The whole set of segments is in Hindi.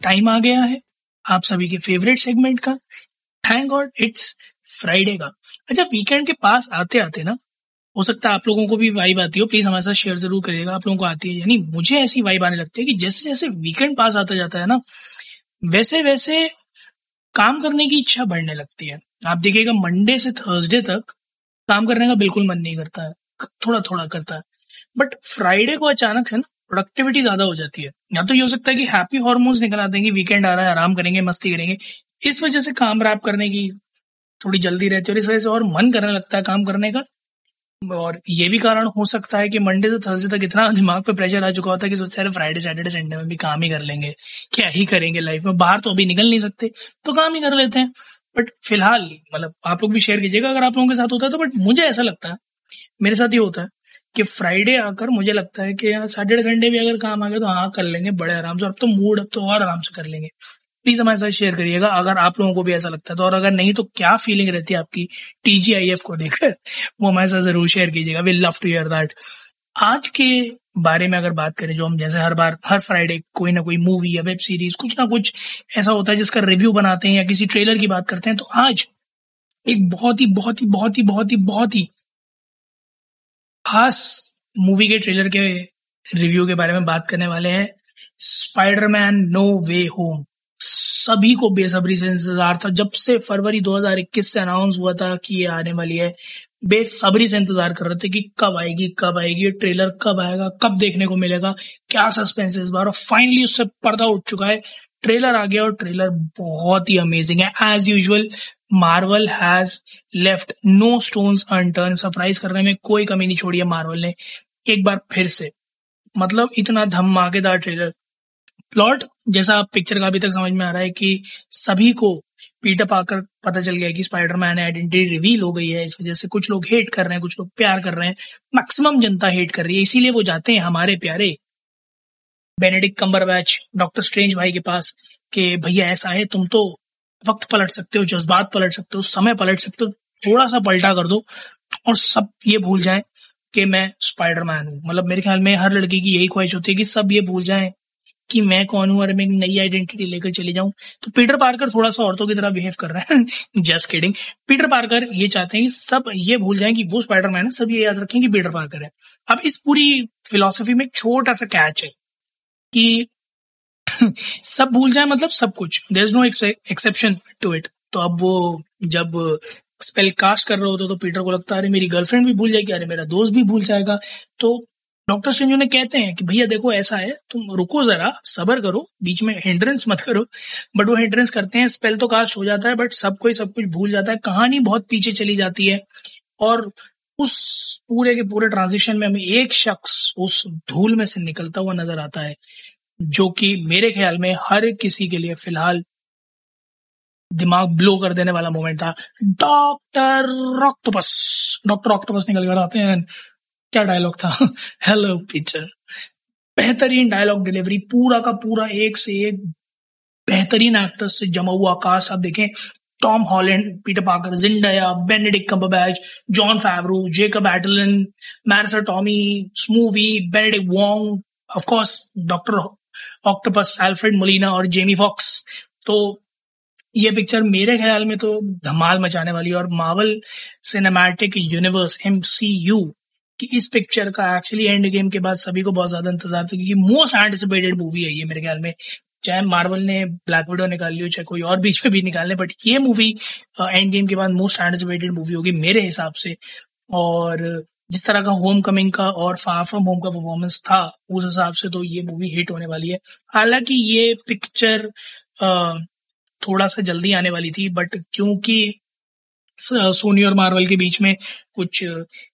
टाइम आ गया है। आप सभी के फेवरेट सेगमेंट का। थैंक गॉड इट्स फ्राइडे का। अच्छा वीकेंड के पास आते आते ना, हो सकता है आप लोगों को भी वाइब आती हो। प्लीज़ हमारे साथ शेयर ज़रूर करिएगा। आप लोगों को आती है, यानी मुझे ऐसी वाइब आने लगती है कि जैसे जैसे वीकेंड पास आता जाता है ना वैसे वैसे काम करने की इच्छा बढ़ने लगती है। आप देखिएगा मंडे से थर्सडे तक काम करने का बिल्कुल मन नहीं करता है। थोड़ा थोड़ा करता है। बट फ्राइडे को अचानक से ना प्रोडक्टिविटी ज़्यादा हो जाती है। या तो ये हो सकता है कि हैप्पी हॉर्मोन्स निकल आते हैं वीकेंड आ रहा है, आराम करेंगे, मस्ती करेंगे, इस वजह से काम रैप करने की थोड़ी जल्दी रहती है और इस वजह से और मन करने लगता है काम करने का। और ये भी कारण हो सकता है कि मंडे से थर्सडे तक इतना दिमाग पे प्रेशर आ चुका होता है कि सोचते हैं फ्राइडे सैटरडे संडे में भी काम ही कर लेंगे। क्या ही करेंगे लाइफ में? बाहर तो अभी निकल नहीं सकते। तो काम ही कर लेते हैं। बट फ़िलहाल मतलब आप लोग भी शेयर कीजिएगा अगर आप लोगों के साथ होता है तो बट मुझे ऐसा लगता है, मेरे साथ ये होता है। कि फ्राइडे आकर मुझे लगता है कि सैटरडे संडे भी अगर काम आ गया तो हाँ कर लेंगे बड़े आराम से। अब तो मूड अब तो और आराम से कर लेंगे। प्लीज़ हमारे साथ शेयर करिएगा, अगर आप लोगों को भी ऐसा लगता है तो। और अगर नहीं तो क्या फीलिंग रहती है आपकी टीजीआईएफ को देखकर वो हमारे साथ ज़रूर शेयर कीजिएगा। We love to hear that आज के बारे में अगर बात करें, जो हम जैसे हर बार, हर फ्राइडे कोई ना कोई मूवी या वेब सीरीज़ कुछ ना कुछ ऐसा होता है जिसका रिव्यू बनाते हैं या किसी ट्रेलर की बात करते हैं तो आज एक बहुत ही बहुत ही बहुत ही बहुत ही बहुत ही खास मूवी के ट्रेलर के रिव्यू के बारे में बात करने वाले हैं। Spiderman No Way Home. सभी को बेसब्री से इंतज़ार था। जब से फरवरी 2021 से अनाउंस हुआ था कि ये आने वाली है, बेसब्री से इंतज़ार कर रहे थे कि कब आएगी कब आएगी ट्रेलर कब आएगा, कब देखने को मिलेगा, क्या सस्पेंस है इस बार। और फाइनली उससे पर्दा उठ चुका है। ट्रेलर आ गया और ट्रेलर बहुत ही अमेजिंग है। As usual Marvel has left no stones unturned surprise करने में कोई कमी नहीं छोड़ी है मार्वल ने। एक बार फिर से। मतलब इतना धमाकेदार ट्रेलर प्लॉट जैसा पिक्चर का अभी तक समझ में आ रहा है कि सभी को पीटर पाकर पता चल गया कि स्पाइडरमैन है आइडेंटिटी रिवील हो गई है। इस वजह से कुछ लोग हेट कर रहे हैं, कुछ लोग प्यार कर रहे हैं। मैक्सिमम जनता हेट कर रही है। इसीलिए वो जाते हैं हमारे प्यारे Benedict Cumberbatch doctor strange भाई के पास कि भैया ऐसा है, तुम तो वक्त पलट सकते हो, जज्बात पलट सकते हो, समय पलट सकते हो थोड़ा सा पलटा कर दो और सब ये भूल जाए कि मैं स्पाइडरमैन हूँ। मतलब मेरे ख्याल में हर लड़की की यही ख्वाहिश होती है कि सब ये भूल जाए कि मैं कौन हूँ और मैं एक नई आइडेंटिटी लेकर चली जाऊँ। तो पीटर पार्कर थोड़ा सा औरतों की तरह बिहेव कर रहा है। जस्ट किडिंग पीटर पार्कर ये चाहते हैं कि सब ये भूल जाएँ कि वो स्पाइडरमैन है, सब ये याद रखें कि पीटर पार्कर है। अब इस पूरी फिलोसफी में एक छोटा सा कैच है कि सब भूल जाए मतलब सब कुछ। There is no exception to it तो अब वो जब स्पेल कास्ट कर रहे होते तो पीटर को लगता है, अरे, मेरी गर्लफ्रेंड भी भूल जाएगी, अरे, मेरा दोस्त भी भूल जाएगा। तो डॉक्टर स्ट्रेंज ने कहते हैं कि, भैया, देखो, ऐसा है, तुम रुको जरा, सबर करो, बीच में हिंड्रेंस मत करो। बट वो हिंड्रेंस करते हैं स्पेल तो कास्ट हो जाता है बट सब कोई सब कुछ भूल जाता है। कहानी बहुत पीछे चली जाती है। और उस पूरे के पूरे ट्रांजिशन में हमें एक शख्स उस धूल में से निकलता हुआ नज़र आता है। जो कि मेरे ख्याल में हर किसी के लिए फ़िलहाल दिमाग ब्लो कर देने वाला मोमेंट था। डॉक्टर ऑक्टोपस डॉक्टर ऑक्टोपस निकल कर आते हैं। क्या डायलॉग था? हेलो पीटर बेहतरीन डायलॉग डिलीवरी पूरा का पूरा एक से एक बेहतरीन एक्टर्स से जमा हुआ कास्ट आप देखें Tom Holland Peter Parker Zendaya Benedict Cumberbatch Jon Favreau Jacob Batalon Marisa Tomei स्मूवी Benedict Wong of course Doctor Octopus Alfred Molina और जेमी फॉक्स तो ये पिक्चर मेरे ख्याल में तो धमाल मचाने वाली और मार्वल सिनेमैटिक यूनिवर्स एम कि इस पिक्चर का एक्चुअली एंड गेम के बाद सभी को बहुत ज़्यादा इंतज़ार था, क्योंकि मोस्ट एंटिसिपेटेड मूवी है ये मेरे ख्याल में। चाहे मार्वल ने ब्लैक विडो निकाल ली हो, चाहे कोई और बीच में भी निकाल ले बट ये मूवी एंड गेम के बाद मोस्ट एंटिसिपेटेड मूवी होगी मेरे हिसाब से। और जिस तरह का होम कमिंग का और फार फ्रॉम होम का परफॉर्मेंस था, उस हिसाब से तो ये मूवी हिट होने वाली है। हालाँकि ये पिक्चर थोड़ा सा जल्दी आने वाली थी बट क्योंकि सोनी और मार्वल के बीच में कुछ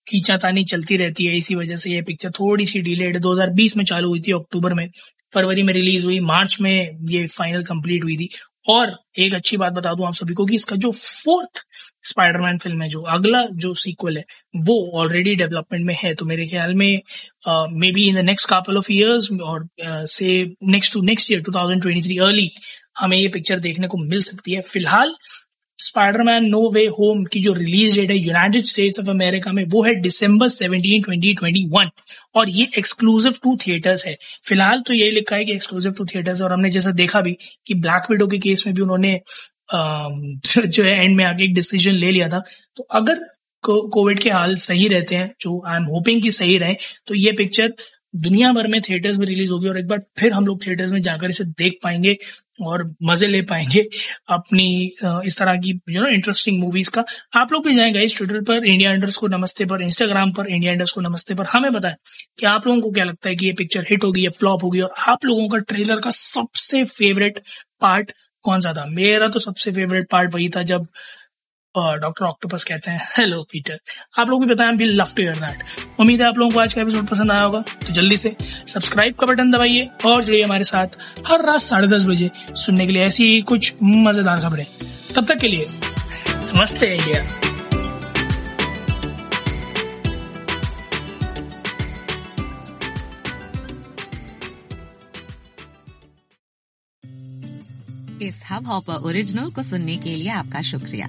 खींचातानी चलती रहती है, इसी वजह से ये पिक्चर थोड़ी सी डिलेड 2020 में चालू हुई थी, अक्टूबर में, फरवरी में रिलीज़ हुई, मार्च में ये फाइनल कंप्लीट हुई थी। और एक अच्छी बात बता दूँ आप सभी को कि इसका जो फोर्थ स्पाइडरमैन फ़िल्म है, जो अगला जो सीक्वल है, वो ऑलरेडी डेवलपमेंट में है। तो मेरे ख्याल में may be in the next couple of years और से next to next year 2023 early हमें ये पिक्चर देखने को मिल सकती है। फ़िलहाल स्पाइडरमैन नो वे होम की जो रिलीज़ डेट है यूनाइटेड स्टेट्स ऑफ़ अमेरिका में, वो है दिसंबर 17 2021 और ये एक्सक्लूसिव टू थिएटर्स है। फ़िलहाल तो यही लिखा है कि एक्सक्लूसिव टू थिएटर्स और हमने जैसा देखा भी कि ब्लैक विडो के केस में भी उन्होंने जो है एंड में आके एक डिसीज़न ले लिया था। तो अगर कोविड के हाल सही रहते हैं, जो आई एम होपिंग कि सही रहे तो ये पिक्चर दुनिया भर में थिएटर्स में रिलीज़ होगी और एक बार फिर हम लोग थिएटर्स में जाकर इसे देख पाएँगे और मज़े ले पाएँगे अपनी इस तरह की यू नो इंटरेस्टिंग मूवीज़ का। आप लोग भी जाएँगे इस ट्विटर पर इंडिया इंडर्स को नमस्ते पर इंस्टाग्राम पर इंडिया इंडर्स को नमस्ते पर। हमें बताएँ कि आप लोगों को क्या लगता है कि ये पिक्चर हिट होगी या फ्लॉप होगी और आप लोगों का ट्रेलर का सबसे फेवरेट पार्ट कौन सा था? मेरा तो सबसे फेवरेट पार्ट वही था जब डॉक्टर ऑक्टोपस कहते हैं, हेलो पीटर, आप लोग भी बताएँ भी लव टू हियर दैट उम्मीद है आप लोगों को आज का एपिसोड पसंद आया होगा तो जल्दी से सब्सक्राइब का बटन दबाइए और जुड़िए हमारे साथ हर रात साढ़े दस बजे सुनने के लिए ऐसी ही कुछ मज़ेदार खबरें। तब तक के लिए, नमस्ते इंडिया। इस हब हॉपर ओरिजिनल को सुनने के लिए आपका शुक्रिया।